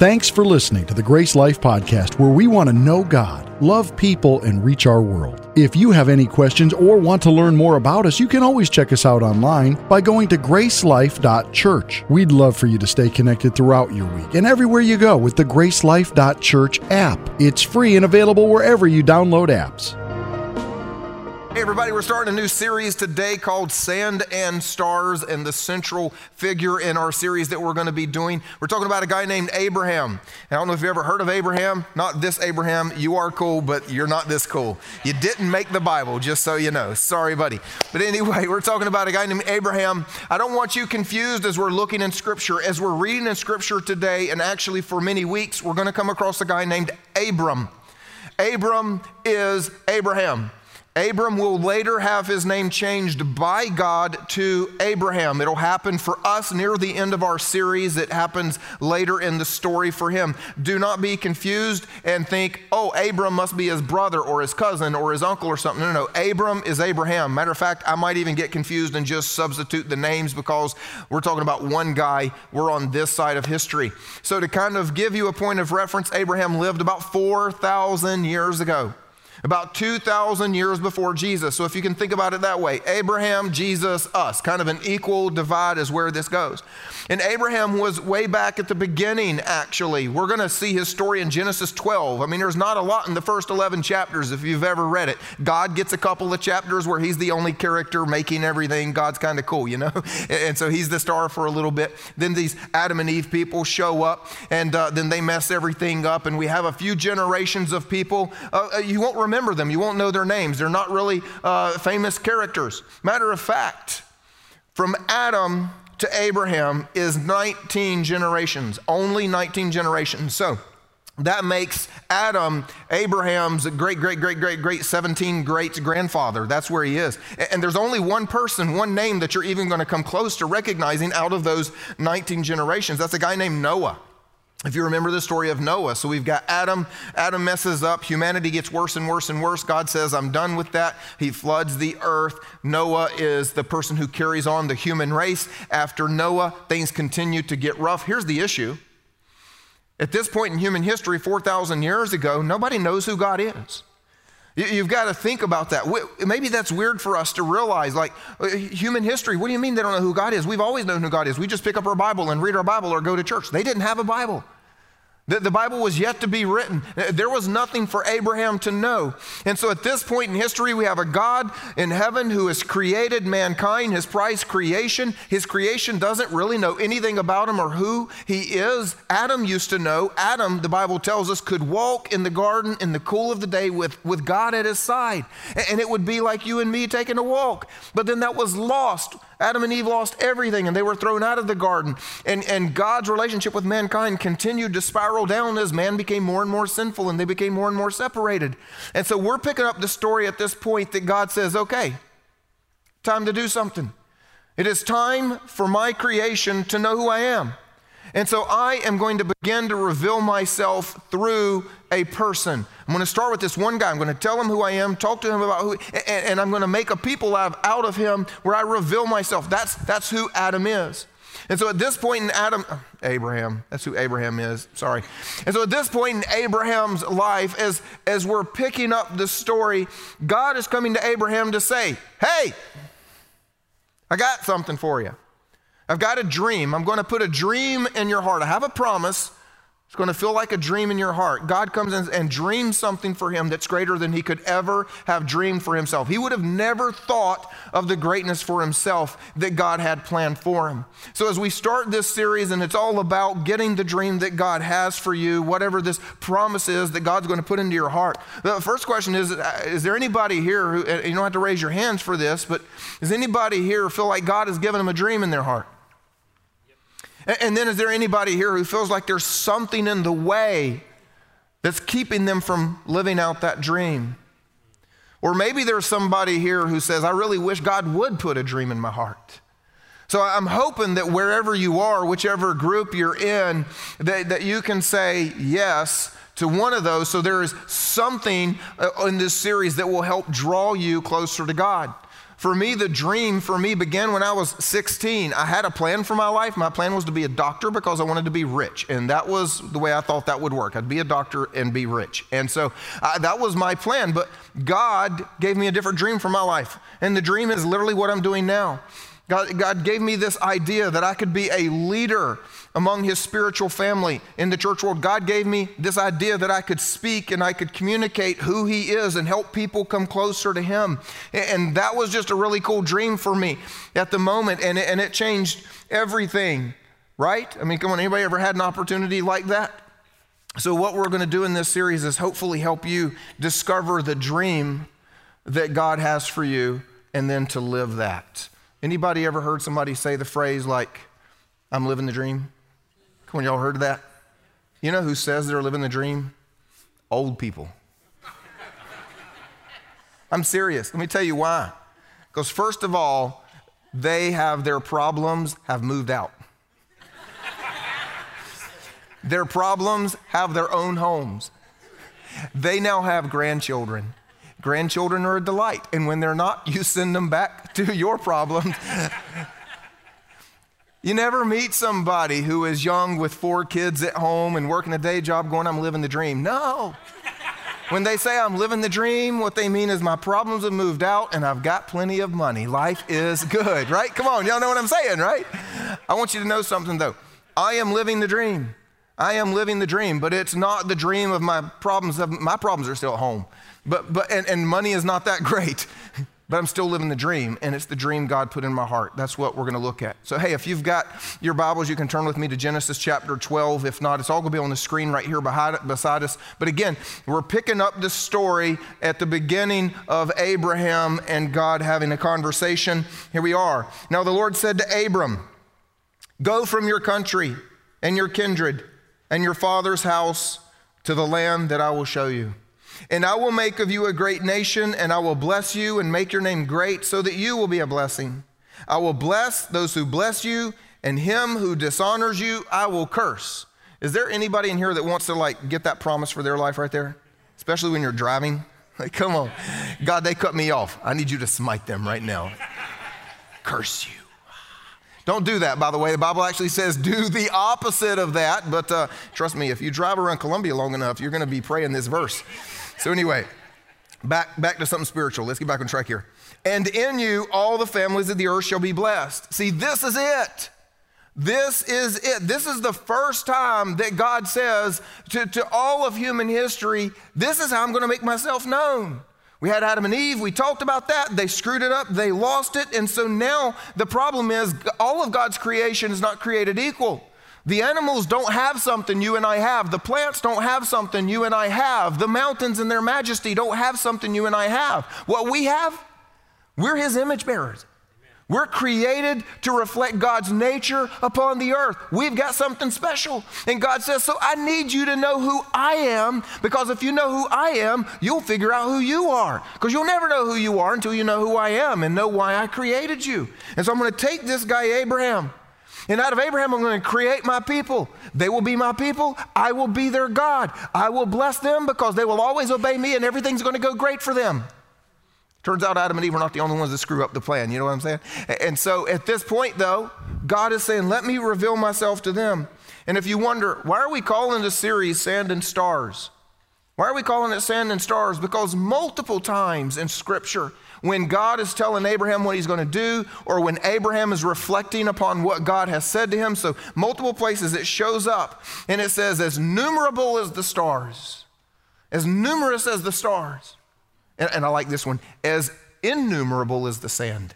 Thanks for listening to the GraceLife Podcast, where we want to know God, love people, and reach our world. If you have any questions or want to learn more about us, you can always check us out online by going to gracelife.church. We'd love for you to stay connected throughout your week and everywhere you go with the gracelife.church app. It's free and available wherever you download apps. Hey, everybody, we're starting a new series today called Sand and Stars, and the central figure in our series that we're going to be doing. We're talking about a guy named Abraham. I don't know if you've ever heard of Abraham. Not this Abraham. You are cool, but you're not this cool. You didn't make the Bible, just so you know. Sorry, buddy. But anyway, we're talking about a guy named Abraham. I don't want you confused as we're looking in Scripture. As we're reading in Scripture today, and actually for many weeks, we're going to come across a guy named Abram. Abram is Abraham. Abram will later have his name changed by God to Abraham. It'll happen for us near the end of our series. It happens later in the story for him. Do not be confused and think, oh, Abram must be his brother or his cousin or his uncle or something. No, no, no. Abram is Abraham. Matter of fact, I might even get confused and just substitute the names because we're talking about one guy. We're on this side of history. So, to kind of give you a point of reference, Abraham lived about 4,000 years ago about 2,000 years before Jesus. So if you can think about it that way, Abraham, Jesus, us, kind of an equal divide is where this goes. And Abraham was way back at the beginning, actually. We're going to see his story in Genesis 12. I mean, there's not a lot in the first 11 chapters if you've ever read it. God gets a couple of chapters where he's the only character making everything. God's kind of cool, you know? And so he's the star for a little bit. Then these Adam and Eve people show up, and uh, then they mess everything up. And we have a few generations of people. Uh, uh you won't remember remember them. You won't know their names. They're not really uh, famous characters. Matter of fact, from Adam to Abraham is 19 generations, only 19 generations. So that makes Adam Abraham's great, great, great, great, great 17 great grandfather. That's where he is. And there's only one person, one name that you're even going to come close to recognizing out of those 19 generations. That's a guy named Noah. If you remember the story of Noah, so we've got Adam. Adam messes up. Humanity gets worse and worse and worse. God says, I'm done with that. He floods the earth. Noah is the person who carries on the human race. After Noah, things continue to get rough. Here's the issue. At this point in human history, 4,000 years ago, nobody knows who God is. You've got to think about that. Maybe that's weird for us to realize. Like, uh, human history, what do you mean they don't know who God is? We've always known who God is. We just pick up our Bible and read our Bible or go to church. They didn't have a Bible. The, the Bible was yet to be written. There was nothing for Abraham to know. And so at this point in history, we have a God in heaven who has created mankind, his prized creation. His creation doesn't really know anything about him or who he is. Adam used to know. Adam, the Bible tells us, could walk in the garden in the cool of the day with, with God at his side. And it would be like you and me taking a walk. But then that was lost Adam and Eve lost everything and they were thrown out of the garden. And, and God's relationship with mankind continued to spiral down as man became more and more sinful and they became more and more separated. And so we're picking up the story at this point that God says, okay, time to do something. It is time for my creation to know who I am. And so I am going to begin to reveal myself through a person. I'm going to start with this one guy. I'm going to tell him who I am, talk to him about who, and, and I'm going to make a people out of, out of him where I reveal myself. That's, that's who Adam is. And so at this point in Adam, Abraham, that's who Abraham is, sorry. And so at this point in Abraham's life, as, as we're picking up the story, God is coming to Abraham to say, Hey, I got something for you. I've got a dream. I'm going to put a dream in your heart. I have a promise. It's going to feel like a dream in your heart. God comes in and dreams something for him that's greater than he could ever have dreamed for himself. He would have never thought of the greatness for himself that God had planned for him. So, as we start this series, and it's all about getting the dream that God has for you, whatever this promise is that God's going to put into your heart. The first question is uh, Is there anybody here who, uh, you don't have to raise your hands for this, but does anybody here feel like God has given them a dream in their heart? And then, is there anybody here who feels like there's something in the way that's keeping them from living out that dream? Or maybe there's somebody here who says, I really wish God would put a dream in my heart. So I'm hoping that wherever you are, whichever group you're in, that, that you can say yes to one of those. So there is something uh, in this series that will help draw you closer to God. For me, the dream for me began when I was 16. I had a plan for my life. My plan was to be a doctor because I wanted to be rich. And that was the way I thought that would work. I'd be a doctor and be rich. And so uh, that was my plan. But God gave me a different dream for my life. And the dream is literally what I'm doing now. God, God gave me this idea that I could be a leader among his spiritual family in the church world. God gave me this idea that I could speak and I could communicate who he is and help people come closer to him. And that was just a really cool dream for me at the moment. And it, and it changed everything, right? I mean, come on, anybody ever had an opportunity like that? So, what we're going to do in this series is hopefully help you discover the dream that God has for you and then to live that. Anybody ever heard somebody say the phrase like, I'm living the dream? Come on, y'all heard of that? You know who says they're living the dream? Old people. I'm serious. Let me tell you why. Because, first of all, they have their problems have moved out. their problems have their own homes. They now have grandchildren. Grandchildren are a delight. And when they're not, you send them back to your problems. You never meet somebody who is young with four kids at home and working a day job going, I'm living the dream. No. When they say I'm living the dream, what they mean is my problems have moved out and I've got plenty of money. Life is good, right? Come on, y'all know what I'm saying, right? I want you to know something though. I am living the dream. I am living the dream, but it's not the dream of my problems. My problems are still at home. But, but and, and money is not that great but I'm still living the dream, and it's the dream God put in my heart. That's what we're going to look at. So, hey, if you've got your Bibles, you can turn with me to Genesis chapter 12. If not, it's all going to be on the screen right here behind, beside us. But again, we're picking up the story at the beginning of Abraham and God having a conversation. Here we are. Now, the Lord said to Abram, Go from your country and your kindred and your father's house to the land that I will show you. And I will make of you a great nation, and I will bless you and make your name great, so that you will be a blessing. I will bless those who bless you, and him who dishonors you, I will curse. Is there anybody in here that wants to like get that promise for their life right there? Especially when you're driving? Like, come on. God, they cut me off. I need you to smite them right now. curse you. Don't do that, by the way. The Bible actually says do the opposite of that. But uh, trust me, if you drive around Columbia long enough, you're going to be praying this verse. So, anyway, back, back to something spiritual. Let's get back on track here. And in you, all the families of the earth shall be blessed. See, this is it. This is it. This is the first time that God says to, to all of human history, this is how I'm going to make myself known. We had Adam and Eve, we talked about that. They screwed it up, they lost it. And so now the problem is all of God's creation is not created equal. The animals don't have something you and I have. The plants don't have something you and I have. The mountains in their majesty don't have something you and I have. What we have, we're His image bearers. We're created to reflect God's nature upon the earth. We've got something special. And God says, So I need you to know who I am, because if you know who I am, you'll figure out who you are. Because you'll never know who you are until you know who I am and know why I created you. And so I'm going to take this guy, Abraham, and out of Abraham, I'm going to create my people. They will be my people. I will be their God. I will bless them because they will always obey me and everything's going to go great for them. Turns out Adam and Eve are not the only ones that screw up the plan. You know what I'm saying? And so at this point, though, God is saying, let me reveal myself to them. And if you wonder, why are we calling this series Sand and Stars? Why are we calling it Sand and Stars? Because multiple times in Scripture, when God is telling Abraham what he's going to do, or when Abraham is reflecting upon what God has said to him. So, multiple places it shows up and it says, as numerable as the stars, as numerous as the stars. And, and I like this one, as innumerable as the sand.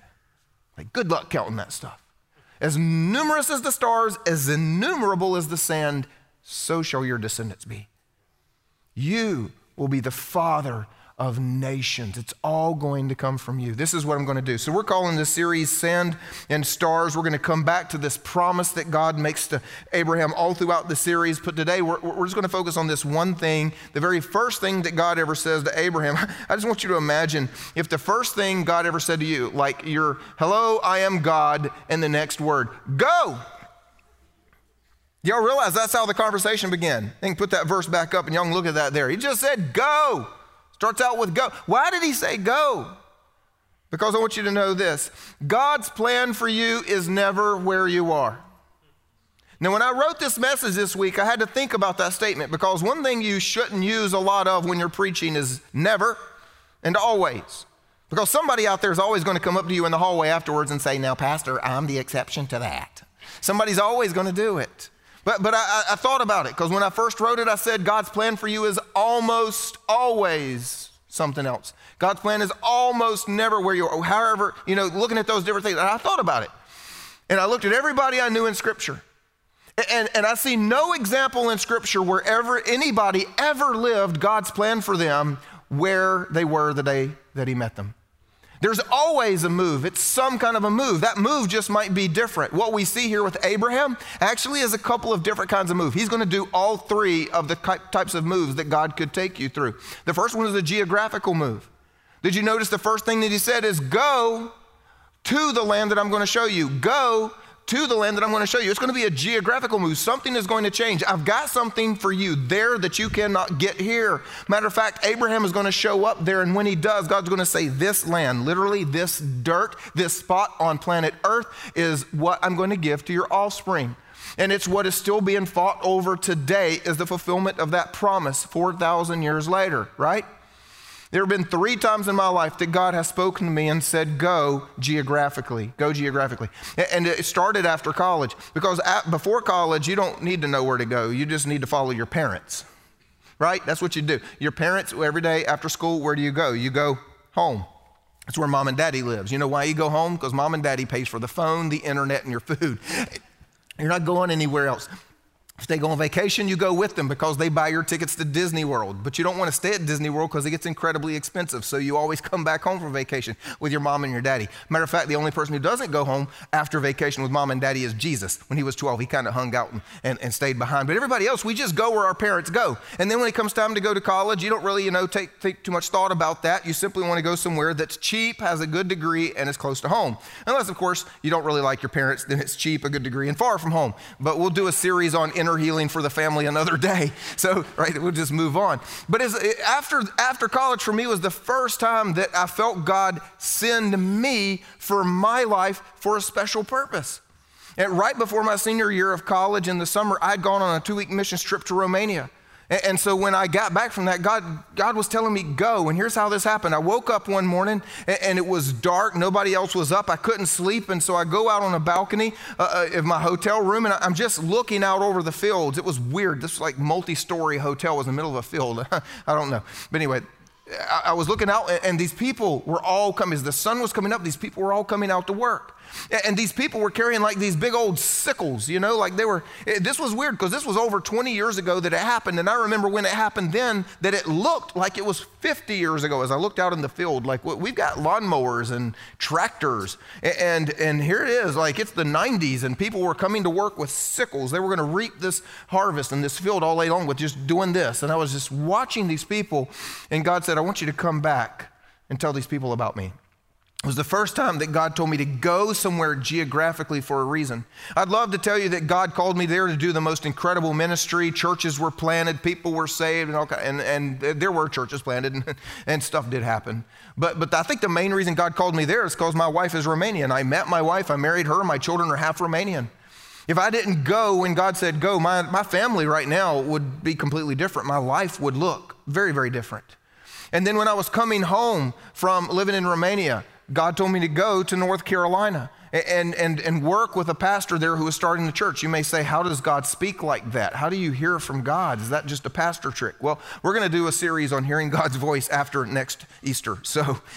Like, good luck counting that stuff. As numerous as the stars, as innumerable as the sand, so shall your descendants be. You will be the father of nations. It's all going to come from you. This is what I'm going to do. So, we're calling this series Sand and Stars. We're going to come back to this promise that God makes to Abraham all throughout the series. But today, we're, we're just going to focus on this one thing the very first thing that God ever says to Abraham. I just want you to imagine if the first thing God ever said to you, like your hello, I am God, and the next word, go. Y'all realize that's how the conversation began. I can put that verse back up and y'all can look at that there. He just said, go. Starts out with go. Why did he say go? because I want you to know this God's plan for you is never where you are. Now, when I wrote this message this week, I had to think about that statement because one thing you shouldn't use a lot of when you're preaching is never and always. Because somebody out there is always going to come up to you in the hallway afterwards and say, Now, Pastor, I'm the exception to that. Somebody's always going to do it. But, but I, I thought about it because when I first wrote it, I said God's plan for you is almost always something else. God's plan is almost never where you are. However, you know, looking at those different things, I thought about it. And I looked at everybody I knew in Scripture. And, and I see no example in Scripture where ever anybody ever lived God's plan for them where they were the day that He met them. There's always a move. It's some kind of a move. That move just might be different. What we see here with Abraham actually is a couple of different kinds of move. He's going to do all three of the types of moves that God could take you through. The first one is a geographical move. Did you notice the first thing that he said is go to the land that I'm going to show you. Go to the land that I'm going to show you. It's going to be a geographical move. Something is going to change. I've got something for you there that you cannot get here. Matter of fact, Abraham is going to show up there, and when he does, God's going to say, This land, literally this dirt, this spot on planet Earth, is what I'm going to give to your offspring. And it's what is still being fought over today is the fulfillment of that promise 4,000 years later, right? There have been three times in my life that God has spoken to me and said, Go geographically, go geographically. And it started after college because at, before college, you don't need to know where to go. You just need to follow your parents, right? That's what you do. Your parents, every day after school, where do you go? You go home. That's where mom and daddy lives. You know why you go home? Because mom and daddy pays for the phone, the internet, and your food. You're not going anywhere else. If they go on vacation, you go with them because they buy your tickets to Disney World. But you don't want to stay at Disney World because it gets incredibly expensive. So you always come back home from vacation with your mom and your daddy. Matter of fact, the only person who doesn't go home after vacation with mom and daddy is Jesus. When he was 12, he kind of hung out and, and, and, stayed behind. But everybody else, we just go where our parents go. And then when it comes time to go to college, you don't really, you know, take, take too much thought about that. You simply want to go somewhere that's cheap, has a good degree, and is close to home. Unless, of course, you don't really like your parents, then it's cheap, a good degree, and far from home. But we'll do a series on inner healing for the family another day. So, right, we'll just move on. But as, after, after college for me was the first time that I felt God send me for my life for a special purpose. And right before my senior year of college in the summer, I'd gone on a two week mission trip to Romania. And so when I got back from that, God, God was telling me, go. And here's how this happened. I woke up one morning and it was dark. Nobody else was up. I couldn't sleep. And so I go out on a balcony uh, uh of my hotel room and I'm just looking out over the fields. It was weird. This like multi story hotel was in the middle of a field. I don't know. But anyway, I was looking out and these people were all coming. As the sun was coming up, these people were all coming out to work. And these people were carrying like these big old sickles, you know, like they were. This was weird because this was over 20 years ago that it happened. And I remember when it happened then that it looked like it was 50 years ago as I looked out in the field. Like we've got lawnmowers and tractors. And, and here it is, like it's the 90s, and people were coming to work with sickles. They were going to reap this harvest in this field all day long with just doing this. And I was just watching these people, and God said, I want you to come back and tell these people about me. It was the first time that God told me to go somewhere geographically for a reason. I'd love to tell you that God called me there to do the most incredible ministry. Churches were planted, people were saved, and, all, and, and there were churches planted, and, and stuff did happen. But, but I think the main reason God called me there is because my wife is Romanian. I met my wife, I married her, my children are half Romanian. If I didn't go when God said go, my, my family right now would be completely different. My life would look very, very different. And then when I was coming home from living in Romania, God told me to go to North Carolina and, and, and work with a pastor there who was starting the church. You may say, How does God speak like that? How do you hear from God? Is that just a pastor trick? Well, we're going to do a series on hearing God's voice after next Easter. So,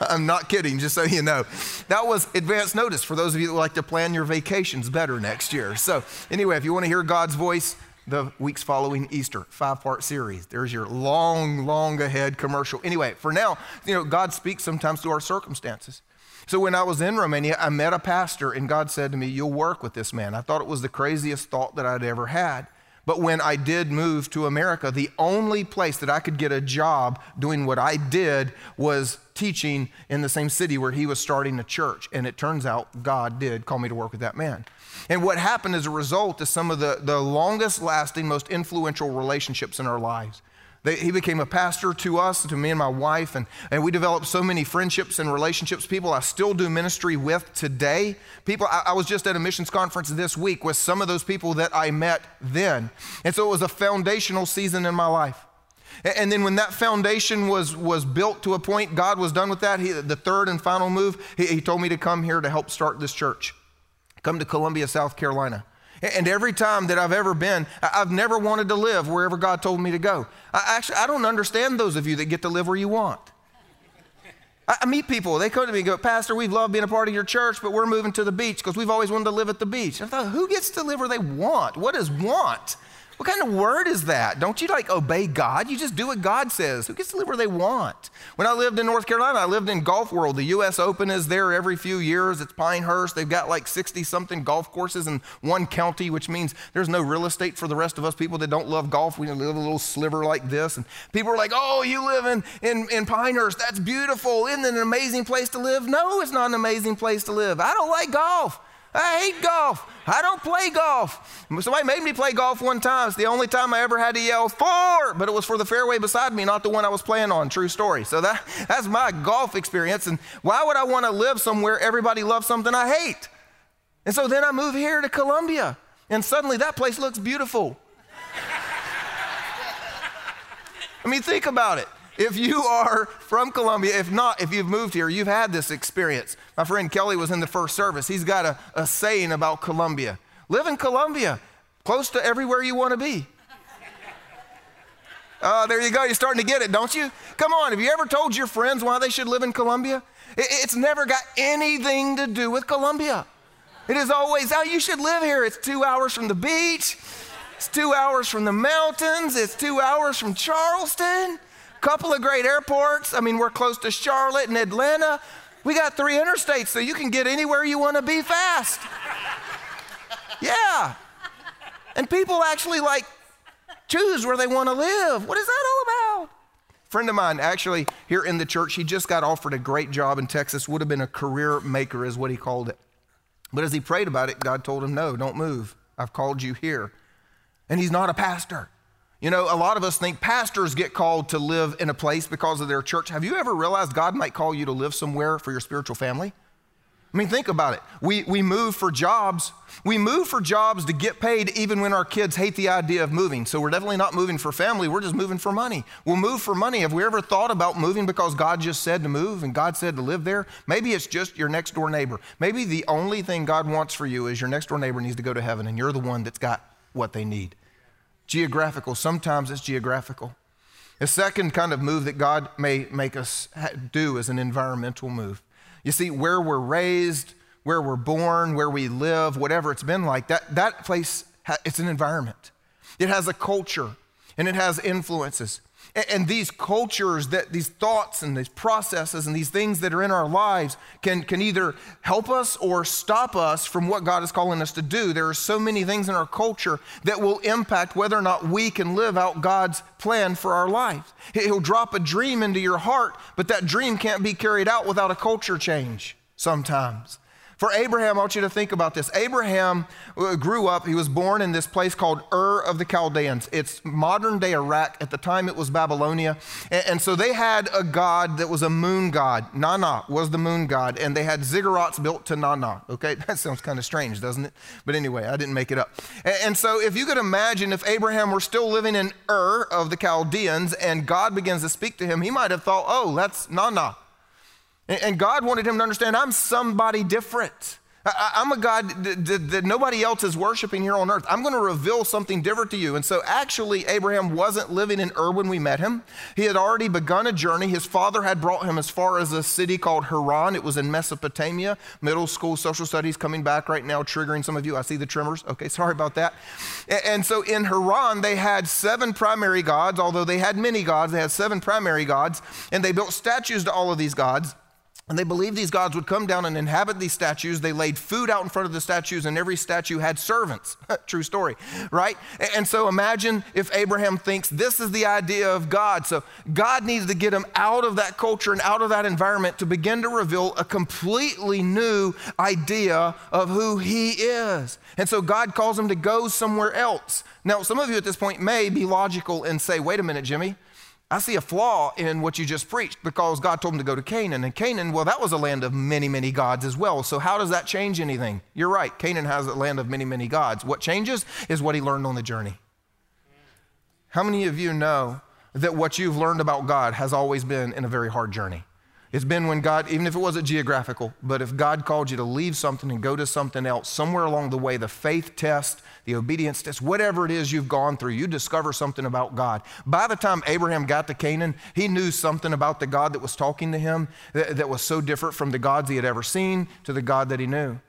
I'm not kidding, just so you know. That was advance notice for those of you that like to plan your vacations better next year. So, anyway, if you want to hear God's voice, the weeks following Easter, five part series. There's your long, long ahead commercial. Anyway, for now, you know, God speaks sometimes to our circumstances. So when I was in Romania, I met a pastor, and God said to me, You'll work with this man. I thought it was the craziest thought that I'd ever had. But when I did move to America, the only place that I could get a job doing what I did was teaching in the same city where he was starting a church. And it turns out God did call me to work with that man. And what happened as a result is some of the, the longest lasting, most influential relationships in our lives. They, he became a pastor to us, to me and my wife, and, and we developed so many friendships and relationships. People I still do ministry with today. People, I, I was just at a missions conference this week with some of those people that I met then. And so it was a foundational season in my life. And, then when that foundation was, was built to a point, God was done with that. He, the third and final move, he, he told me to come here to help start this church. Come to Columbia, South Carolina. And every time that I've ever been, I've never wanted to live wherever God told me to go. I actually, I don't understand those of you that get to live where you want. I meet people, they come to me and go, Pastor, we've loved being a part of your church, but we're moving to the beach because we've always wanted to live at the beach. I thought, who gets to live where they want? What is want? What kind of word is that? Don't you like obey God? You just do what God says. Who gets to live where they want? When I lived in North Carolina, I lived in Golf World. The U.S. Open is there every few years. It's Pinehurst. They've got like 60 something golf courses in one county, which means there's no real estate for the rest of us people that don't love golf. We live a little sliver like this. And people are like, oh, you live in, in, in Pinehurst. That's beautiful. Isn't it an amazing place to live? No, it's not an amazing place to live. I don't like golf. I hate golf. I don't play golf. Somebody made me play golf one time. It's the only time I ever had to yell fore, but it was for the fairway beside me, not the one I was playing on. True story. So that, that's my golf experience. And why would I want to live somewhere everybody loves something I hate? And so then I move here to Columbia, and suddenly that place looks beautiful. I mean, think about it. If you are from Columbia, if not, if you've moved here, you've had this experience. My friend Kelly was in the first service. He's got a, a saying about Columbia live in Columbia, close to everywhere you want to be. Uh, there you go. You're starting to get it, don't you? Come on. Have you ever told your friends why they should live in Columbia? It, it's never got anything to do with Columbia. It is always, oh, you should live here. It's two hours from the beach, it's two hours from the mountains, it's two hours from Charleston. Couple of great airports. I mean, we're close to Charlotte and Atlanta. We got three interstates, so you can get anywhere you want to be fast. Yeah. And people actually like choose where they want to live. What is that all about? friend of mine actually here in the church he just got offered a great job in texas would have been a career maker is what he called it but as he prayed about it god told him no don't move i've called you here and he's not a pastor you know, a lot of us think pastors get called to live in a place because of their church. Have you ever realized God might call you to live somewhere for your spiritual family? I mean, think about it. We, we move for jobs. We move for jobs to get paid even when our kids hate the idea of moving. So we're definitely not moving for family. We're just moving for money. We'll move for money. Have we ever thought about moving because God just said to move and God said to live there? Maybe it's just your next door neighbor. Maybe the only thing God wants for you is your next door neighbor needs to go to heaven and you're the one that's got what they need geographical. Sometimes it's geographical. The second kind of move that God may make us do is an environmental move. You see, where we're raised, where we're born, where we live, whatever it's been like, that, that place, it's an environment. It has a culture and it has influences. And these cultures, that these thoughts and these processes and these things that are in our lives can, can either help us or stop us from what God is calling us to do. There are so many things in our culture that will impact whether or not we can live out God's plan for our lives. He'll drop a dream into your heart, but that dream can't be carried out without a culture change sometimes. For Abraham, I want you to think about this. Abraham uh, grew up, he was born in this place called Ur of the Chaldeans. It's modern day Iraq. At the time, it was Babylonia. And, and so they had a god that was a moon god. Nana was the moon god. And they had ziggurats built to Nana. Okay, that sounds kind of strange, doesn't it? But anyway, I didn't make it up. And, and so if you could imagine if Abraham were still living in Ur of the Chaldeans and God begins to speak to him, he might have thought, oh, that's Nana. And God wanted him to understand I'm somebody different. I'm a God that nobody else is worshiping here on earth. I'm going to reveal something different to you. And so, actually, Abraham wasn't living in Ur when we met him. He had already begun a journey. His father had brought him as far as a city called Haran. It was in Mesopotamia. Middle school social studies coming back right now, triggering some of you. I see the tremors. Okay, sorry about that. And so, in Haran, they had seven primary gods, although they had many gods, they had seven primary gods, and they built statues to all of these gods. And they believed these gods would come down and inhabit these statues. They laid food out in front of the statues, and every statue had servants. True story, right? And so imagine if Abraham thinks this is the idea of God. So God needs to get him out of that culture and out of that environment to begin to reveal a completely new idea of who he is. And so God calls him to go somewhere else. Now, some of you at this point may be logical and say, wait a minute, Jimmy. I see a flaw in what you just preached because God told him to go to Canaan. And Canaan, well, that was a land of many, many gods as well. So how does that change anything? You're right. Canaan has a land of many, many gods. What changes is what he learned on the journey. How many of you know that what you've learned about God has always been in a very hard journey? It's been when God, even if it wasn't geographical, but if God called you to leave something and go to something else, somewhere along the way, the faith test, the obedience test, whatever it is you've gone through, you discover something about God. By the time Abraham got to Canaan, he knew something about the God that was talking to him that, that was so different from the gods he had ever seen to the God that he knew.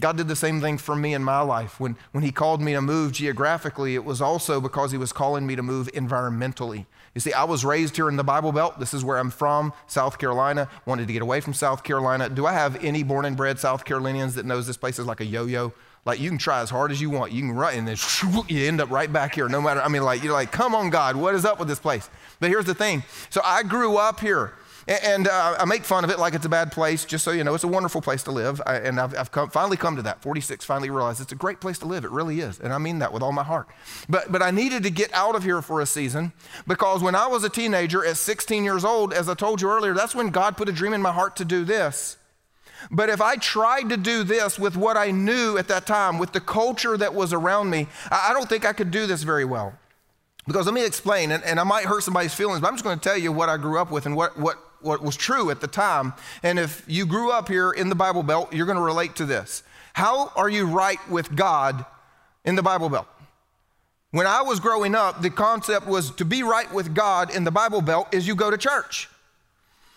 God did the same thing for me in my life. When, when He called me to move geographically, it was also because He was calling me to move environmentally. You see, I was raised here in the Bible Belt. This is where I'm from, South Carolina. Wanted to get away from South Carolina. Do I have any born and bred South Carolinians that knows this place is like a yo-yo? Like you can try as hard as you want. You can run and then you end up right back here. No matter, I mean, like you're like, come on, God, what is up with this place? But here's the thing. So I grew up here. And uh, I make fun of it like it's a bad place, just so you know, it's a wonderful place to live. I, and I've, I've come, finally come to that. 46 finally realized it's a great place to live. It really is. And I mean that with all my heart. But, but I needed to get out of here for a season because when I was a teenager at 16 years old, as I told you earlier, that's when God put a dream in my heart to do this. But if I tried to do this with what I knew at that time, with the culture that was around me, I don't think I could do this very well. Because let me explain, and, and I might hurt somebody's feelings, but I'm just going to tell you what I grew up with and what, what, what was true at the time. And if you grew up here in the Bible Belt, you're going to relate to this. How are you right with God in the Bible Belt? When I was growing up, the concept was to be right with God in the Bible Belt is you go to church.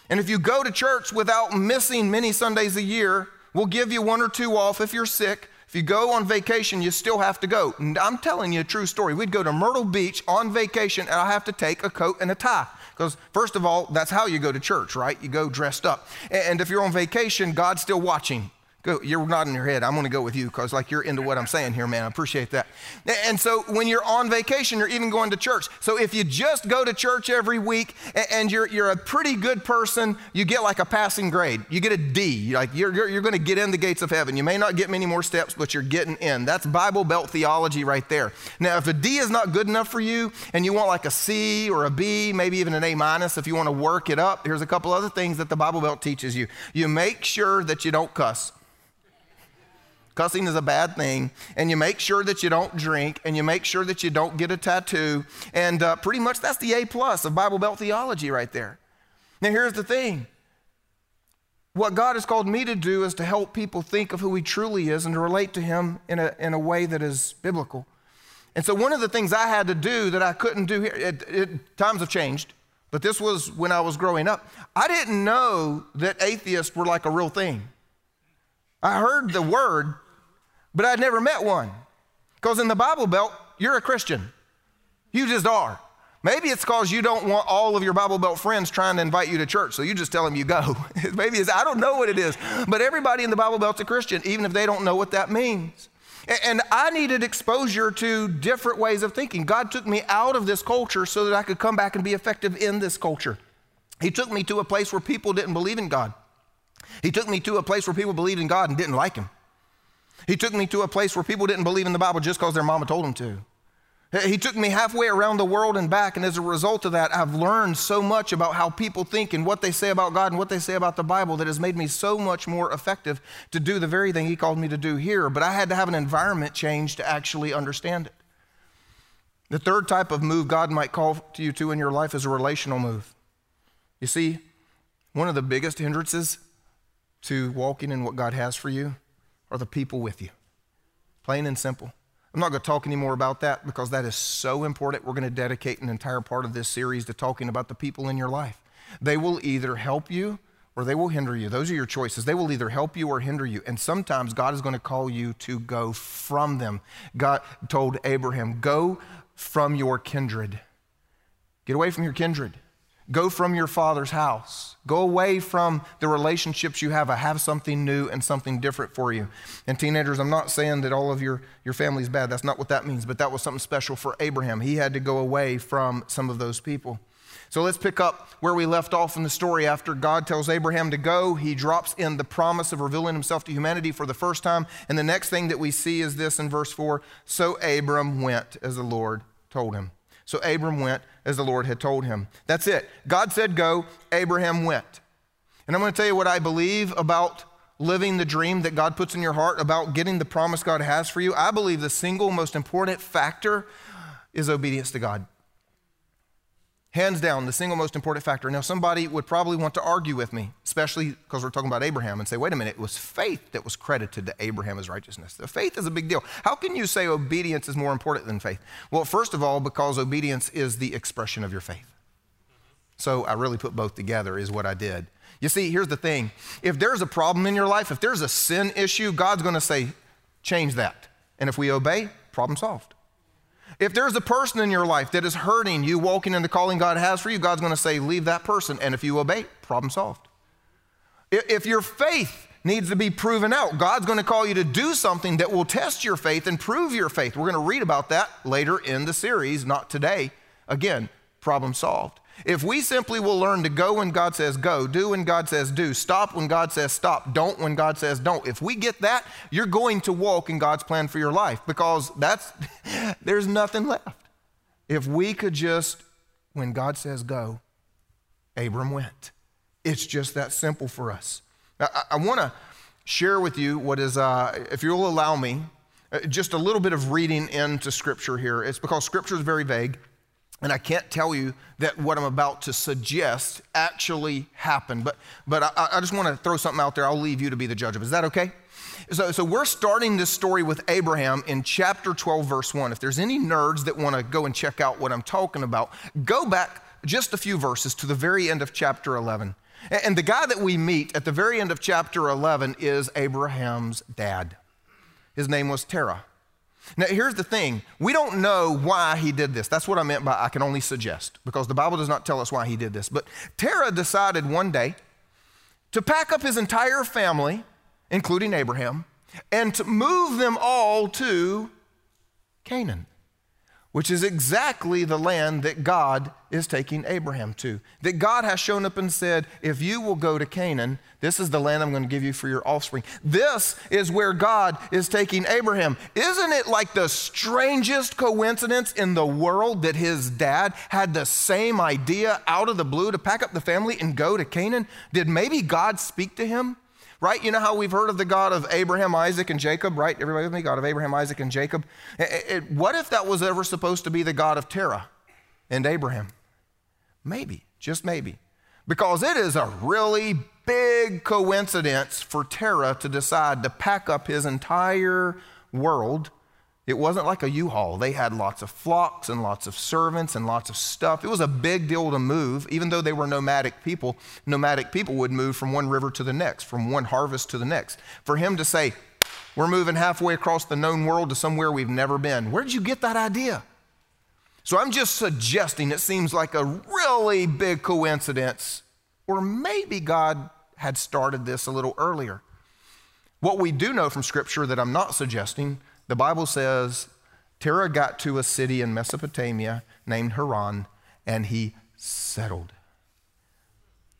And if you go to church without missing many Sundays a year, we'll give you one or two off if you're sick. If you go on vacation, you still have to go. And I'm telling you a true story. We'd go to Myrtle Beach on vacation, and I have to take a coat and a tie. Because, first of all, that's how you go to church, right? You go dressed up. And if you're on vacation, God's still watching. Go, you're nodding your head. I'm going to go with you because, like, you're into what I'm saying here, man. I appreciate that. And so, when you're on vacation, you're even going to church. So, if you just go to church every week and you're, you're a pretty good person, you get like a passing grade. You get a D. Like, you're, you're, you're going to get in the gates of heaven. You may not get many more steps, but you're getting in. That's Bible Belt theology right there. Now, if a D is not good enough for you and you want like a C or a B, maybe even an A minus, if you want to work it up, here's a couple other things that the Bible Belt teaches you. You make sure that you don't cuss. Cussing is a bad thing. And you make sure that you don't drink and you make sure that you don't get a tattoo. And uh, pretty much that's the A plus of Bible Belt theology right there. Now, here's the thing what God has called me to do is to help people think of who He truly is and to relate to Him in a, in a way that is biblical. And so, one of the things I had to do that I couldn't do here, it, it, times have changed, but this was when I was growing up. I didn't know that atheists were like a real thing. I heard the word, but I'd never met one. Because in the Bible Belt, you're a Christian. You just are. Maybe it's because you don't want all of your Bible Belt friends trying to invite you to church, so you just tell them you go. Maybe it's, I don't know what it is, but everybody in the Bible Belt's a Christian, even if they don't know what that means. And I needed exposure to different ways of thinking. God took me out of this culture so that I could come back and be effective in this culture. He took me to a place where people didn't believe in God. He took me to a place where people believed in God and didn't like Him. He took me to a place where people didn't believe in the Bible just because their mama told them to. He took me halfway around the world and back, and as a result of that, I've learned so much about how people think and what they say about God and what they say about the Bible that has made me so much more effective to do the very thing He called me to do here. But I had to have an environment change to actually understand it. The third type of move God might call to you to in your life is a relational move. You see, one of the biggest hindrances to walking in what God has for you are the people with you. Plain and simple. I'm not going to talk anymore about that because that is so important. We're going to dedicate an entire part of this series to talking about the people in your life. They will either help you or they will hinder you. Those are your choices. They will either help you or hinder you. And sometimes God is going to call you to go from them. God told Abraham, Go from your kindred. Get away from your kindred. Go from your father's house. Go away from the relationships you have. I have something new and something different for you. And teenagers, I'm not saying that all of your, your family is bad. That's not what that means, but that was something special for Abraham. He had to go away from some of those people. So let's pick up where we left off in the story. After God tells Abraham to go, he drops in the promise of revealing himself to humanity for the first time. And the next thing that we see is this in verse 4 So Abram went as the Lord told him. So Abram went as the Lord had told him. That's it. God said go, Abraham went. And I'm going to tell you what I believe about living the dream that God puts in your heart, about getting the promise God has for you. I believe the single most important factor is obedience to God. Hands down, the single most important factor. Now, somebody would probably want to argue with me, especially because we're talking about Abraham, and say, wait a minute, it was faith that was credited to Abraham as righteousness. The faith is a big deal. How can you say obedience is more important than faith? Well, first of all, because obedience is the expression of your faith. So I really put both together, is what I did. You see, here's the thing if there's a problem in your life, if there's a sin issue, God's going to say, change that. And if we obey, problem solved. If there's a person in your life that is hurting you walking in the calling God has for you, God's going to say, leave that person. And if you obey, problem solved. If your faith needs to be proven out, God's going to call you to do something that will test your faith and prove your faith. We're going to read about that later in the series, not today. Again, problem solved. If we simply will learn to go when God says go, do when God says do, stop when God says stop, don't when God says don't, if we get that, you're going to walk in God's plan for your life because that's there's nothing left. If we could just when God says go, Abram went. It's just that simple for us. I, I want to share with you what is, uh, if you'll allow me, uh, just a little bit of reading into Scripture here. It's because Scripture is very vague. And I can't tell you that what I'm about to suggest actually happened, but, but I, I just want to throw something out there. I'll leave you to be the judge of Is that okay? So, so we're starting this story with Abraham in chapter 12, verse 1. If there's any nerds that want to go and check out what I'm talking about, go back just a few verses to the very end of chapter 11. And the guy that we meet at the very end of chapter 11 is Abraham's dad. His name was Terah. Now, here's the thing we don't know why he did this. That's what I meant by I can only suggest, because the Bible does not tell us why he did this. But Terah decided one day to pack up his entire family, including Abraham, and to move them all to Canaan which is exactly the land that God is taking Abraham to. That God has shown up and said, If you will go to Canaan, this is the land I'm going to give you for your offspring. This is where God is taking Abraham. Isn't it like the strangest coincidence in the world that his dad had the same idea out of the blue to pack up the family and go to Canaan? Did maybe God speak to him? right? You know how we've heard of the God of Abraham, Isaac, and Jacob, right? Everybody with me? God of Abraham, Isaac, and Jacob. It, it, what if that was ever supposed to be the God of Terah and Abraham? Maybe, just maybe. Because it is a really big coincidence for Terah to decide to pack up his entire world it wasn't like a U-Haul. They had lots of flocks and lots of servants and lots of stuff. It was a big deal to move. Even though they were nomadic people, nomadic people would move from one river to the next, from one harvest to the next. For him to say, we're moving halfway across the known world to somewhere we've never been. Where did you get that idea? So I'm just suggesting it seems like a really big coincidence, or maybe God had started this a little earlier. What we do know from Scripture that I'm not suggesting the Bible says Terah got to a city in Mesopotamia named Haran and he settled.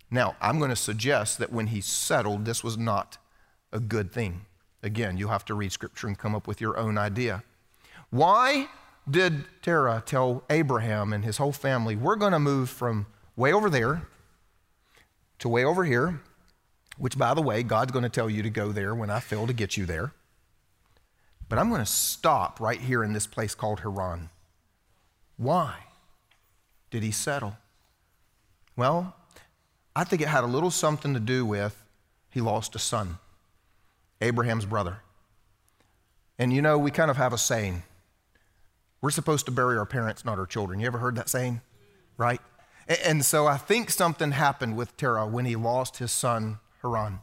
Now, I'm going to suggest that when he settled, this was not a good thing. Again, you'll have to read scripture and come up with your own idea. Why did Terah tell Abraham and his whole family, we're going to move from way over there to way over here, which, by the way, God's going to tell you to go there when I fail to get you there. But I'm going to stop right here in this place called Haran. Why did he settle? Well, I think it had a little something to do with he lost a son, Abraham's brother. And you know, we kind of have a saying we're supposed to bury our parents, not our children. You ever heard that saying? Right? And so I think something happened with Terah when he lost his son, Haran.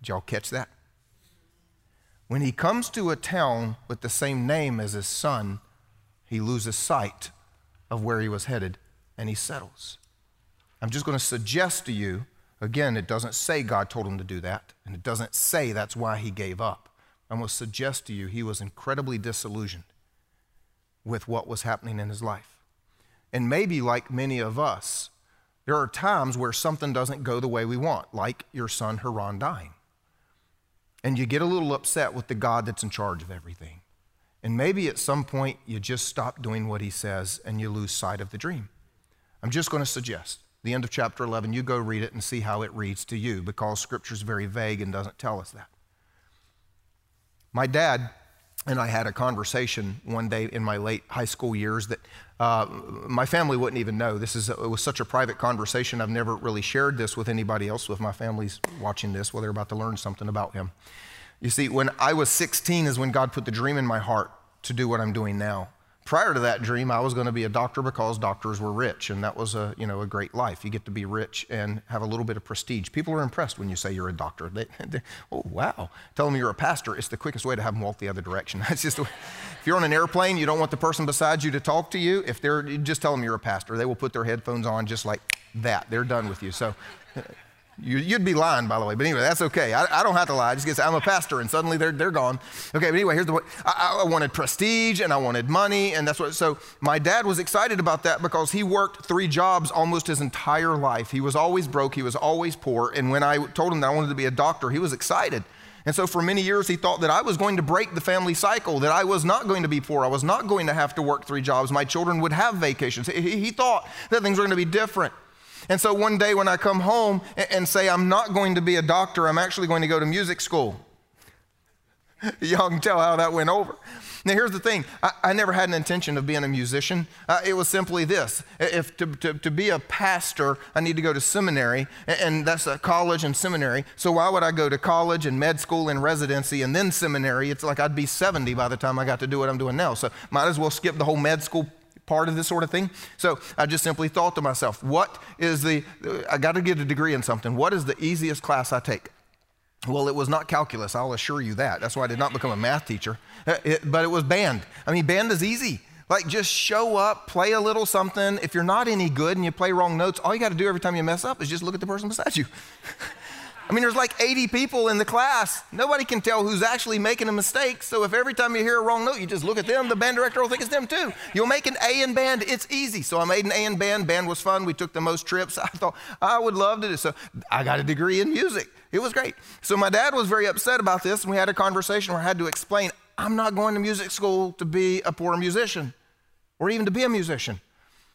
Did y'all catch that? When he comes to a town with the same name as his son, he loses sight of where he was headed and he settles. I'm just going to suggest to you again, it doesn't say God told him to do that, and it doesn't say that's why he gave up. I'm going to suggest to you he was incredibly disillusioned with what was happening in his life. And maybe, like many of us, there are times where something doesn't go the way we want, like your son Haran dying and you get a little upset with the God that's in charge of everything. And maybe at some point you just stop doing what he says and you lose sight of the dream. I'm just going to suggest the end of chapter 11, you go read it and see how it reads to you because scripture is very vague and doesn't tell us that. My dad and I had a conversation one day in my late high school years that uh, my family wouldn't even know. This is it was such a private conversation. I've never really shared this with anybody else. With my family's watching this, well, they're about to learn something about him. You see, when I was 16 is when God put the dream in my heart to do what I'm doing now. Prior to that dream, I was going to be a doctor because doctors were rich, and that was a you know a great life. You get to be rich and have a little bit of prestige. People are impressed when you say you're a doctor. They, they, oh wow! Tell them you're a pastor. It's the quickest way to have them walk the other direction. That's just if you're on an airplane, you don't want the person beside you to talk to you. If they're just tell them you're a pastor. They will put their headphones on just like that. They're done with you. So you, would be lying, by the way, but anyway, that's okay. I, I don't have to lie. I just get I'm a pastor, and suddenly they're, they're gone. Okay, but anyway, here's the point. I, I wanted prestige and I wanted money, and that's what. So my dad was excited about that because he worked three jobs almost his entire life. He was always broke. He was always poor. And when I told him that I wanted to be a doctor, he was excited. And so for many years, he thought that I was going to break the family cycle, that I was not going to be poor. I was not going to have to work three jobs. My children would have vacations. He, he thought that things were going to be different. And so one day when I come home and say, I'm not going to be a doctor, I'm actually going to go to music school. Y'all can tell how that went over. Now, here's the thing I, I never had an intention of being a musician. Uh, it was simply this if to, to, to, be a pastor, I need to go to seminary, and that's a college and seminary. So, why would I go to college and med school and residency and then seminary? It's like I'd be 70 by the time I got to do what I'm doing now. So, might as well skip the whole med school part of this sort of thing. So I just simply thought to myself, what is the, I got to get a degree in something. What is the easiest class I take? Well, it was not calculus, I'll assure you that. That's why I did not become a math teacher. Uh, it, but it was band. I mean, band is easy. Like, just show up, play a little something. If you're not any good and you play wrong notes, all you got to do every time you mess up is just look at the person beside you. I mean, there's like 80 people in the class. Nobody can tell who's actually making a mistake. So if every time you hear a wrong note, you just look at them, the band director will think it's them too. You'll make an A in band. It's easy. So I made an A in band. Band was fun. We took the most trips. I thought I would love to do so. I got a degree in music. It was great. So my dad was very upset about this, and we had a conversation where I had to explain I'm not going to music school to be a poor musician or even to be a musician.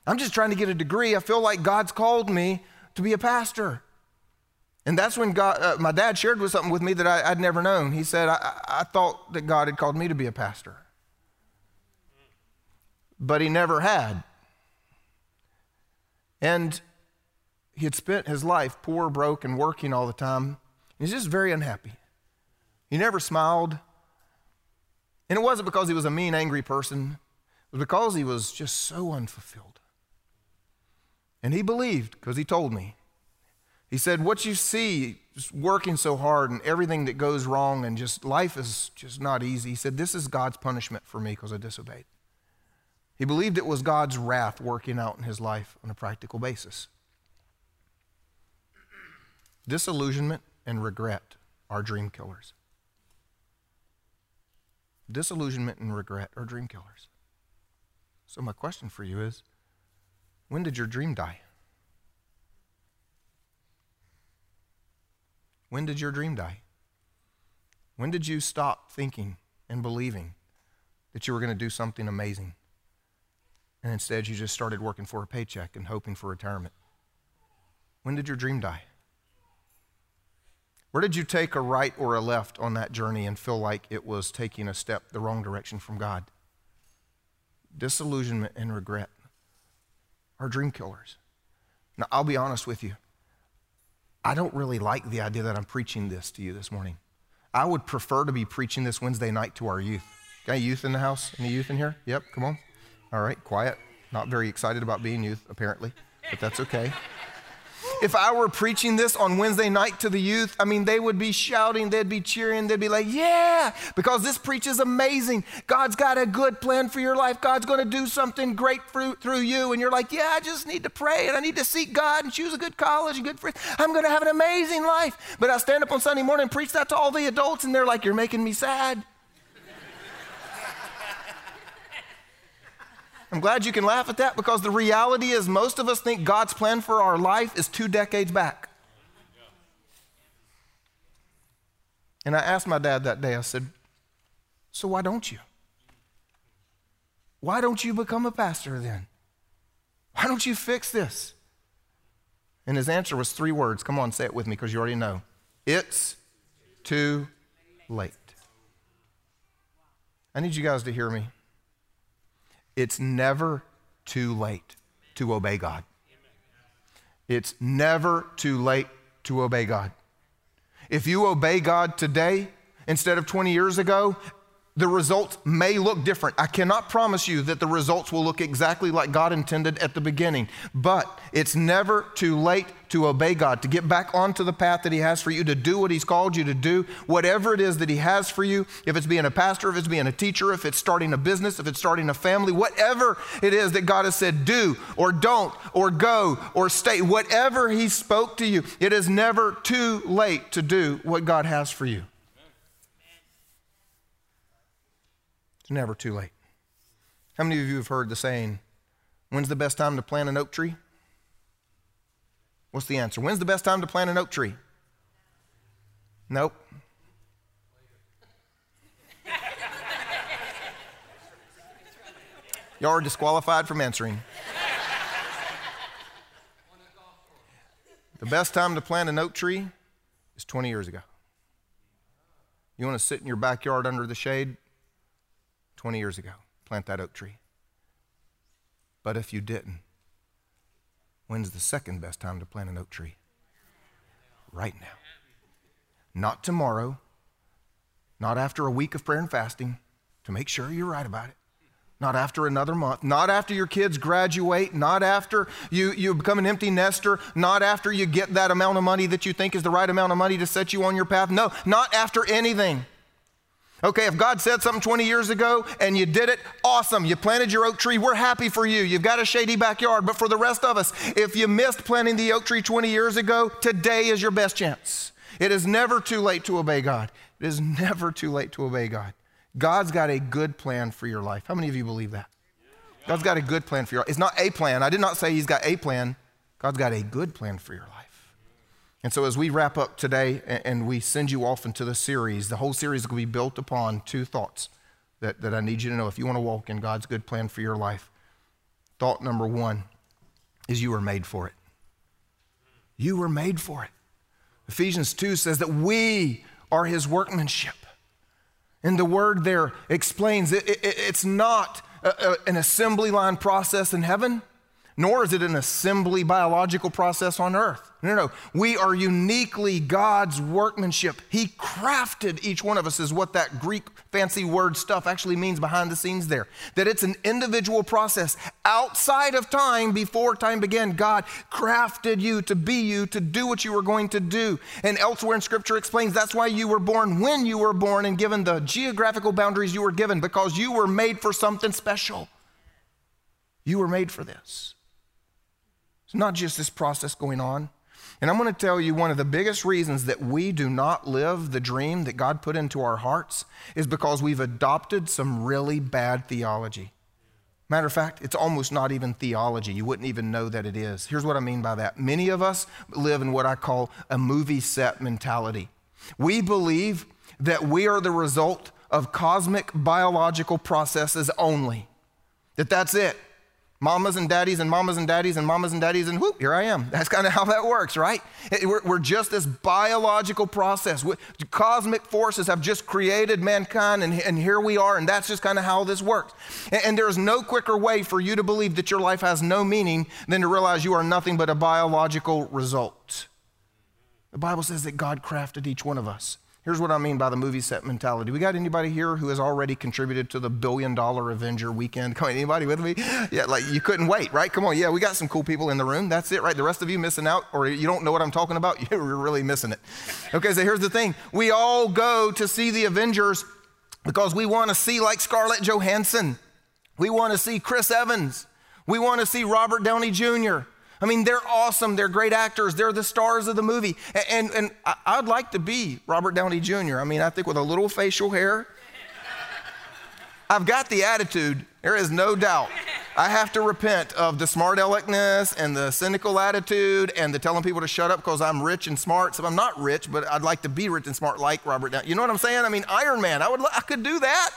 I'm just trying to get a degree. I feel like God's called me to be a pastor. And that's when God, uh, my dad shared with something with me that I, would never known. He said, I, I thought that God had called me to be a pastor, but he never had. And he had spent his life poor, broke, and working all the time. He's just very unhappy. He never smiled. And it wasn't because he was a mean, angry person, it was because he was just so unfulfilled. And he believed because he told me he said, What you see, working so hard and everything that goes wrong, and just life is just not easy. He said, This is God's punishment for me because I disobeyed. He believed it was God's wrath working out in his life on a practical basis. Disillusionment and regret are dream killers. Disillusionment and regret are dream killers. So, my question for you is when did your dream die? When did your dream die? When did you stop thinking and believing that you were going to do something amazing? And instead, you just started working for a paycheck and hoping for retirement. When did your dream die? Where did you take a right or a left on that journey and feel like it was taking a step the wrong direction from God? Disillusionment and regret are dream killers. Now, I'll be honest with you. I don't really like the idea that I'm preaching this to you this morning. I would prefer to be preaching this Wednesday night to our youth. Got youth in the house? Any youth in here? Yep, come on. All right, quiet. Not very excited about being youth, apparently, but that's okay. If I were preaching this on Wednesday night to the youth, I mean, they would be shouting, they'd be cheering, they'd be like, yeah, because this preach is amazing. God's got a good plan for your life. God's going to do something great through, through you. And you're like, yeah, I just need to pray and I need to seek God and choose a good college and good friends. I'm going to have an amazing life. But I stand up on Sunday morning and preach that to all the adults, and they're like, you're making me sad. I'm glad you can laugh at that because the reality is most of us think God's plan for our life is two decades back. And I asked my dad that day, I said, So why don't you? Why don't you become a pastor then? Why don't you fix this? And his answer was three words. Come on, say it with me because you already know. It's too late. I need you guys to hear me. It's never too late to obey God. It's never too late to obey God. If you obey God today instead of 20 years ago, the results may look different. I cannot promise you that the results will look exactly like God intended at the beginning, but it's never too late to obey God, to get back onto the path that He has for you, to do what He's called you to do, whatever it is that He has for you, if it's being a pastor, if it's being a teacher, if it's starting a business, if it's starting a family, whatever it is that God has said, do or don't or go or stay, whatever He spoke to you, it is never too late to do what God has for you. Never too late. How many of you have heard the saying, when's the best time to plant an oak tree? What's the answer? When's the best time to plant an oak tree? Nope. Y'all are disqualified from answering. The best time to plant an oak tree is 20 years ago. You want to sit in your backyard under the shade? 20 years ago. Plant that oak tree. But if you didn't, when's the second best time to plant an oak tree? Right now. Not tomorrow, not after a week of prayer and fasting to make sure you're right about it. Not after another month, not after your kids graduate, not after you, you become an empty nester, not after you get that amount of money that you think is the right amount of money to set you on your path. No, not after anything. Okay, if God said something 20 years ago and you did it, awesome. You planted your oak tree, we're happy for you. You've got a shady backyard. But for the rest of us, if you missed planting the oak tree 20 years ago, today is your best chance. It is never too late to obey God. It is never too late to obey God. God's got a good plan for your life. How many of you believe that? God's got a good plan for your life. It's not a plan. I did not say He's got a plan. God's got a good plan for your life. And so, as we wrap up today and we send you off into the series, the whole series will be built upon two thoughts that, that I need you to know if you want to walk in God's good plan for your life. Thought number one is you were made for it. You were made for it. Ephesians 2 says that we are his workmanship. And the word there explains it, it, it's not a, a, an assembly line process in heaven, nor is it an assembly biological process on earth. No, no, we are uniquely God's workmanship. He crafted each one of us, is what that Greek fancy word stuff actually means behind the scenes there. That it's an individual process outside of time, before time began. God crafted you to be you, to do what you were going to do. And elsewhere in Scripture explains that's why you were born when you were born and given the geographical boundaries you were given, because you were made for something special. You were made for this. It's not just this process going on. And I'm going to tell you one of the biggest reasons that we do not live the dream that God put into our hearts is because we've adopted some really bad theology. Matter of fact, it's almost not even theology. You wouldn't even know that it is. Here's what I mean by that. Many of us live in what I call a movie set mentality. We believe that we are the result of cosmic biological processes only, that that's it mamas and daddies and mamas and daddies and mamas and daddies, and whoop, here I am. That's kind of how that works, right? We're, we're just this biological process. We, cosmic forces have just created mankind, and, and here we are, and that's just kind of how this works. And, and there's no quicker way for you to believe that your life has no meaning than to realize you are nothing but a biological result. The Bible says that God crafted each one of us. Here's what I mean by the movie set mentality. We got anybody here who has already contributed to the billion dollar Avenger weekend? Come on, anybody with me? Yeah, like you couldn't wait, right? Come on, yeah, we got some cool people in the room. That's it, right? The rest of you missing out, or you don't know what I'm talking about, you're really missing it. Okay, so here's the thing we all go to see the Avengers because we want to see like Scarlett Johansson, we want to see Chris Evans, we want to see Robert Downey Jr. I mean, they're awesome. They're great actors. They're the stars of the movie. And, and, I'd like to be Robert Downey Jr. I mean, I think with a little facial hair, I've got the attitude. There is no doubt. I have to repent of the smart aleckness and the cynical attitude and the telling people to shut up because I'm rich and smart. So I'm not rich, but I'd like to be rich and smart like Robert Downey. You know what I'm saying? I mean, Iron Man. I would, I could do that.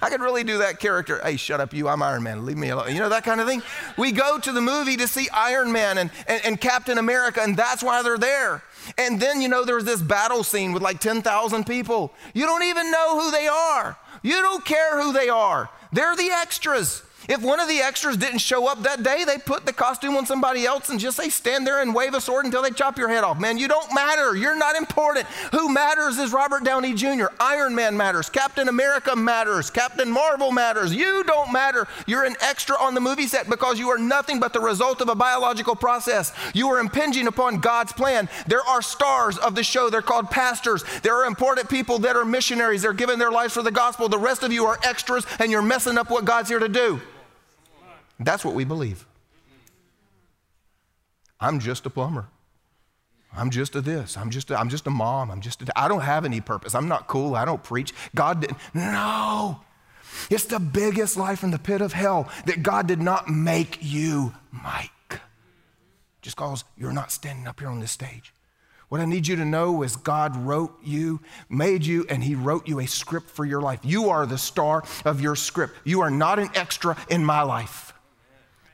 I could really do that character. Hey, shut up, you. I'm Iron Man. Leave me alone. You know that kind of thing. We go to the movie to see Iron Man and, and, and Captain America, and that's why they're there. And then, you know, there's this battle scene with like 10,000 people. You don't even know who they are. You don't care who they are. They're the extras. If one of the extras didn't show up that day, they put the costume on somebody else and just say, stand there and wave a sword until they chop your head off. Man, you don't matter. You're not important. Who matters is Robert Downey Jr. Iron Man matters. Captain America matters. Captain Marvel matters. You don't matter. You're an extra on the movie set because you are nothing but the result of a biological process. You are impinging upon God's plan. There are stars of the show. They're called pastors. There are important people that are missionaries. They're giving their lives for the gospel. The rest of you are extras and you're messing up what God's here to do. That's what we believe. I'm just a plumber. I'm just a this. I'm just a, I'm just a mom. I'm just a, I don't have any purpose. I'm not cool. I don't preach. God didn't. No. It's the biggest lie from the pit of hell that God did not make you Mike. Just because you're not standing up here on this stage. What I need you to know is God wrote you, made you, and He wrote you a script for your life. You are the star of your script. You are not an extra in my life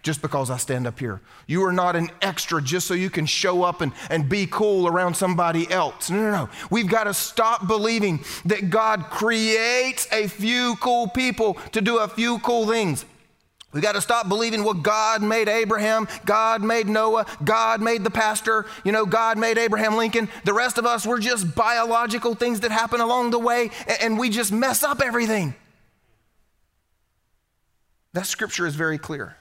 just because I stand up here. You are not an extra just so you can show up and, and be cool around somebody else. No, no, no. We've got to stop believing that God creates a few cool people to do a few cool things. We got to stop believing what God made Abraham, God made Noah, God made the pastor, you know, God made Abraham Lincoln. The rest of us, we're just biological things that happen along the way, and we just mess up everything. That scripture is very clear.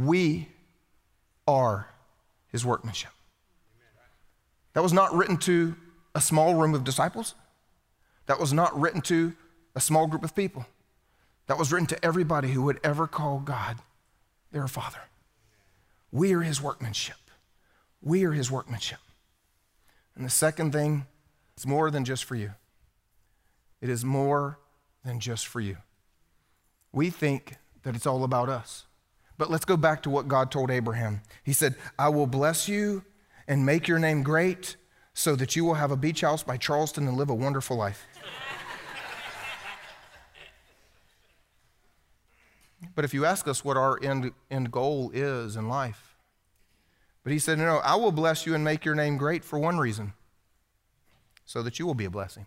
We are his workmanship. That was not written to a small room of disciples. That was not written to a small group of people. That was written to everybody who would ever call God their Father. We are his workmanship. We are his workmanship. And the second thing, it's more than just for you. It is more than just for you. We think that it's all about us. But let's go back to what God told Abraham. He said, I will bless you and make your name great so that you will have a beach house by Charleston and live a wonderful life. but if you ask us what our end, end goal is in life, but he said, No, I will bless you and make your name great for one reason so that you will be a blessing.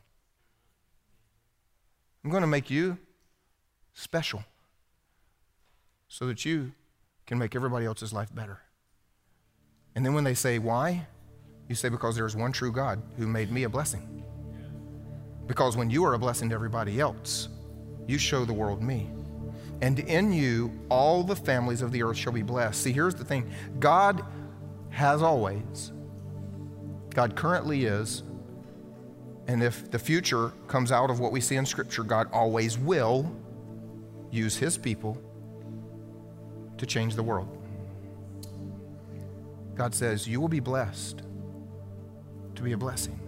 I'm going to make you special so that you can make everybody else's life better. And then when they say, Why? You say, Because there is one true God who made me a blessing. Because when you are a blessing to everybody else, you show the world me. And in you, all the families of the earth shall be blessed. See, here's the thing God has always, God currently is, and if the future comes out of what we see in Scripture, God always will use His people to change the world. God says, You will be blessed to be a blessing.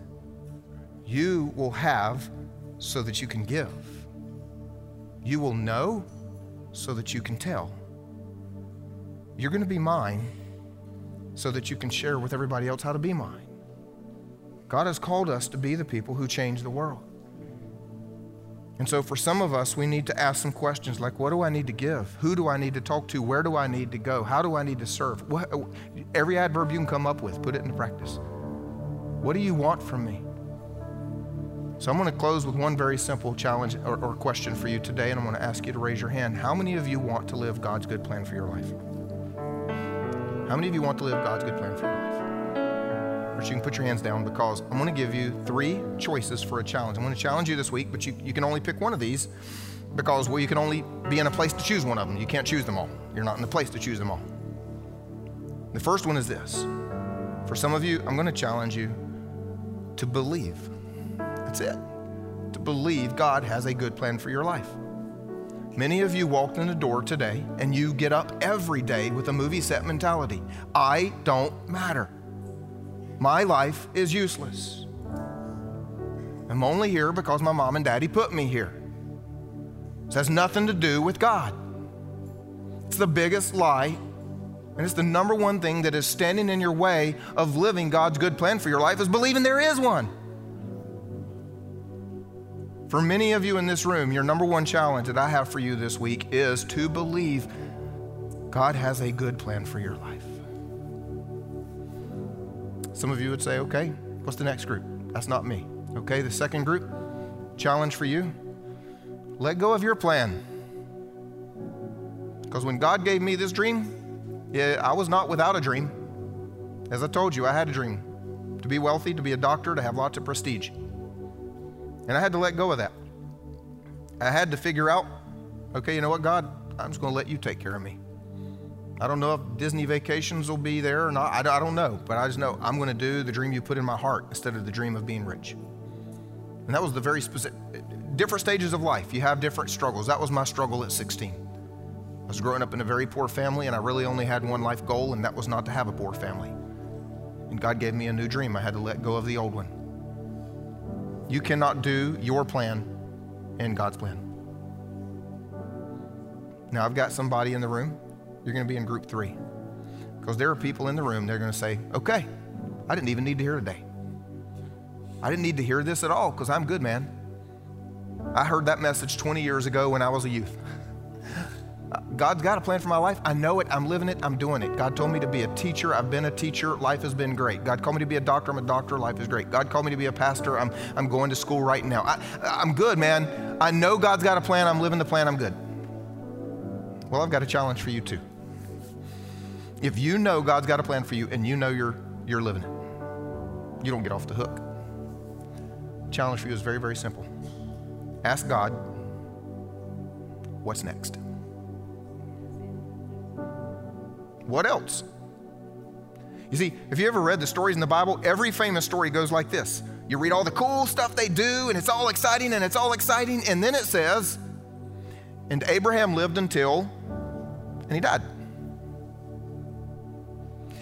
You will have so that you can give. You will know so that you can tell. You're going to be mine so that you can share with everybody else how to be mine. God has called us to be the people who change the world. And so, for some of us, we need to ask some questions like what do I need to give? Who do I need to talk to? Where do I need to go? How do I need to serve? What, every adverb you can come up with, put it into practice. What do you want from me? So, I'm going to close with one very simple challenge or, or question for you today, and I'm going to ask you to raise your hand. How many of you want to live God's good plan for your life? How many of you want to live God's good plan for your life? Or you can put your hands down because I'm going to give you three choices for a challenge. I'm going to challenge you this week, but you, you can only pick one of these because, well, you can only be in a place to choose one of them. You can't choose them all. You're not in the place to choose them all. The first one is this for some of you, I'm going to challenge you to believe. That's it. To believe God has a good plan for your life. Many of you walked in the door today and you get up every day with a movie set mentality. I don't matter. My life is useless. I'm only here because my mom and daddy put me here. This has nothing to do with God. It's the biggest lie, and it's the number one thing that is standing in your way of living God's good plan for your life is believing there is one. For many of you in this room, your number one challenge that I have for you this week is to believe God has a good plan for your life. Some of you would say, okay, what's the next group? That's not me. Okay, the second group, challenge for you let go of your plan. Because when God gave me this dream, yeah, I was not without a dream. As I told you, I had a dream to be wealthy, to be a doctor, to have lots of prestige. And I had to let go of that. I had to figure out okay, you know what, God, I'm just going to let you take care of me. I don't know if Disney vacations will be there or not. I, I don't know. But I just know I'm going to do the dream you put in my heart instead of the dream of being rich. And that was the very specific, different stages of life. You have different struggles. That was my struggle at 16. I was growing up in a very poor family, and I really only had one life goal, and that was not to have a poor family. And God gave me a new dream. I had to let go of the old one. You cannot do your plan and God's plan. Now, I've got somebody in the room. You're going to be in group three. Because there are people in the room, they're going to say, okay, I didn't even need to hear today. I didn't need to hear this at all because I'm good, man. I heard that message 20 years ago when I was a youth. God's got a plan for my life. I know it. I'm living it. I'm doing it. God told me to be a teacher. I've been a teacher. Life has been great. God called me to be a doctor. I'm a doctor. Life is great. God called me to be a pastor. I'm, I'm going to school right now. I, I'm good, man. I know God's got a plan. I'm living the plan. I'm good. Well, I've got a challenge for you too. If you know God's got a plan for you and you know you're, you're living it, you don't get off the hook. Challenge for you is very, very simple. Ask God, what's next? What else? You see, if you ever read the stories in the Bible, every famous story goes like this. You read all the cool stuff they do, and it's all exciting, and it's all exciting, and then it says, and Abraham lived until, and he died.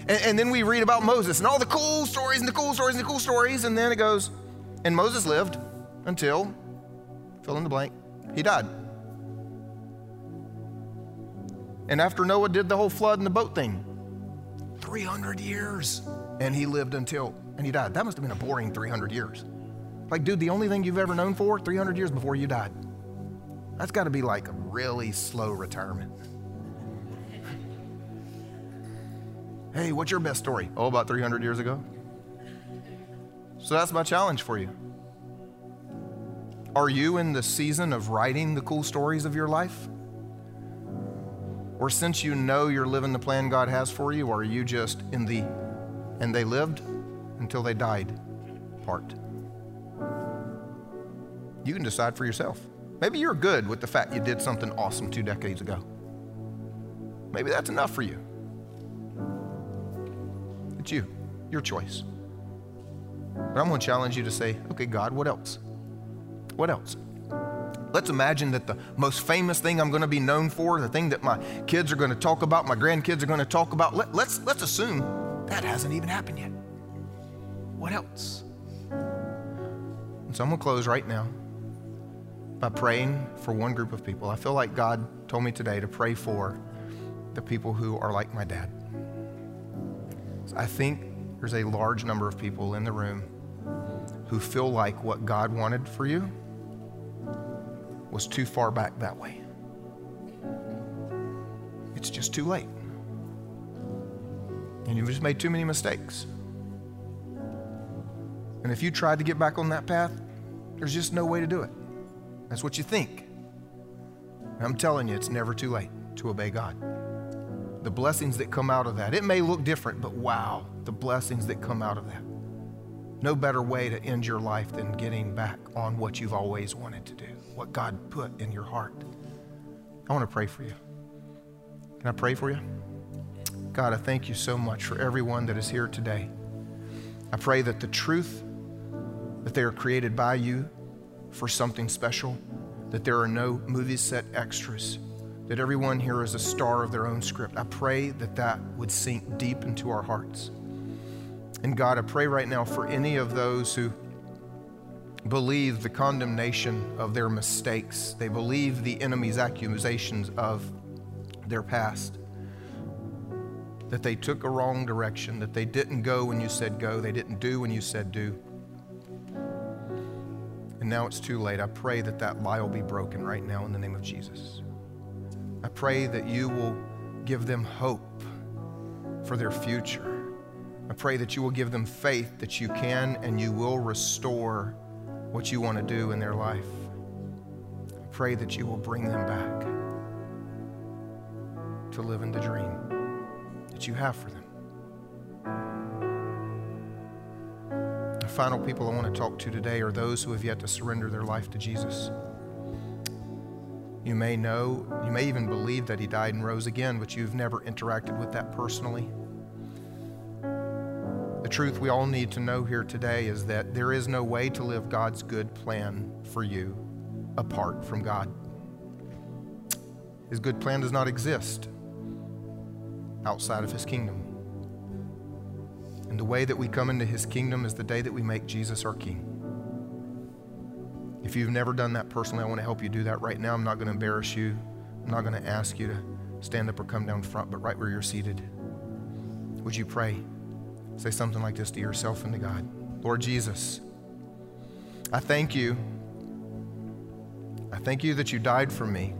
And, and, then we read about Moses and all the cool stories and the cool stories and the cool stories, and then it goes, and Moses lived until, fill in the blank, he died. And after Noah did the whole flood and the boat thing, 300 years. And he lived until, and he died. That must have been a boring 300 years. Like, dude, the only thing you've ever known for 300 years before you died. That's got to be like a really slow retirement. Hey, what's your best story? Oh, about 300 years ago? So that's my challenge for you. Are you in the season of writing the cool stories of your life? Or since you know you're living the plan God has for you, are you just in the and they lived until they died part? You can decide for yourself. Maybe you're good with the fact you did something awesome two decades ago. Maybe that's enough for you. It's you, your choice. But I'm going to challenge you to say, okay, God, what else? What else? Let's imagine that the most famous thing I'm going to be known for, the thing that my kids are going to talk about, my grandkids are going to talk about, let, let's, let's assume that hasn't even happened yet. What else? And so I'm going to close right now by praying for one group of people. I feel like God told me today to pray for the people who are like my dad. I think there's a large number of people in the room who feel like what God wanted for you was too far back that way. It's just too late. And you've just made too many mistakes. And if you tried to get back on that path, there's just no way to do it. That's what you think. And I'm telling you, it's never too late to obey God. The blessings that come out of that, it may look different, but wow, the blessings that come out of that. No better way to end your life than getting back on what you've always wanted to do what God put in your heart. I want to pray for you. Can I pray for you? God, I thank you so much for everyone that is here today. I pray that the truth that they are created by you for something special, that there are no movie set extras, that everyone here is a star of their own script. I pray that that would sink deep into our hearts. And God, I pray right now for any of those who believe the condemnation of their mistakes. They believe the enemy's accusations of their past. That they took a wrong direction, that they didn't go when you said go, they didn't do when you said do. And now it's too late. I pray that that lie will be broken right now in the name of Jesus. I pray that you will give them hope for their future. I pray that you will give them faith that you can and you will restore what you want to do in their life. I pray that you will bring them back to live in the dream that you have for them. The final people I want to talk to today are those who have yet to surrender their life to Jesus. You may know, you may even believe that he died and rose again, but you've never interacted with that personally. The truth we all need to know here today is that there is no way to live God's good plan for you apart from God. His good plan does not exist outside of His kingdom. And the way that we come into His kingdom is the day that we make Jesus our King. If you've never done that personally, I want to help you do that right now. I'm not going to embarrass you. I'm not going to ask you to stand up or come down front, but right where you're seated, would you pray? Say something like this to yourself and to God Lord Jesus, I thank you. I thank you that you died for me,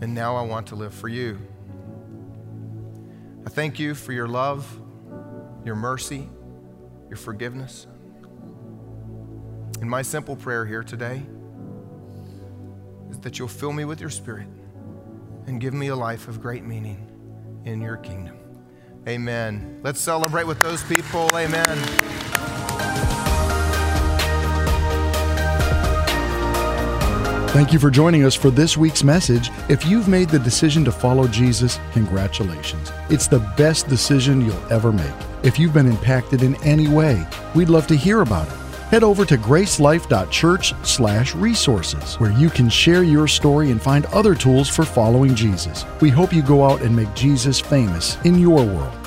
and now I want to live for you. I thank you for your love, your mercy, your forgiveness. And my simple prayer here today is that you'll fill me with your spirit and give me a life of great meaning in your kingdom. Amen. Let's celebrate with those people. Amen. Thank you for joining us for this week's message. If you've made the decision to follow Jesus, congratulations. It's the best decision you'll ever make. If you've been impacted in any way, we'd love to hear about it head over to gracelife.church/resources where you can share your story and find other tools for following Jesus. We hope you go out and make Jesus famous in your world.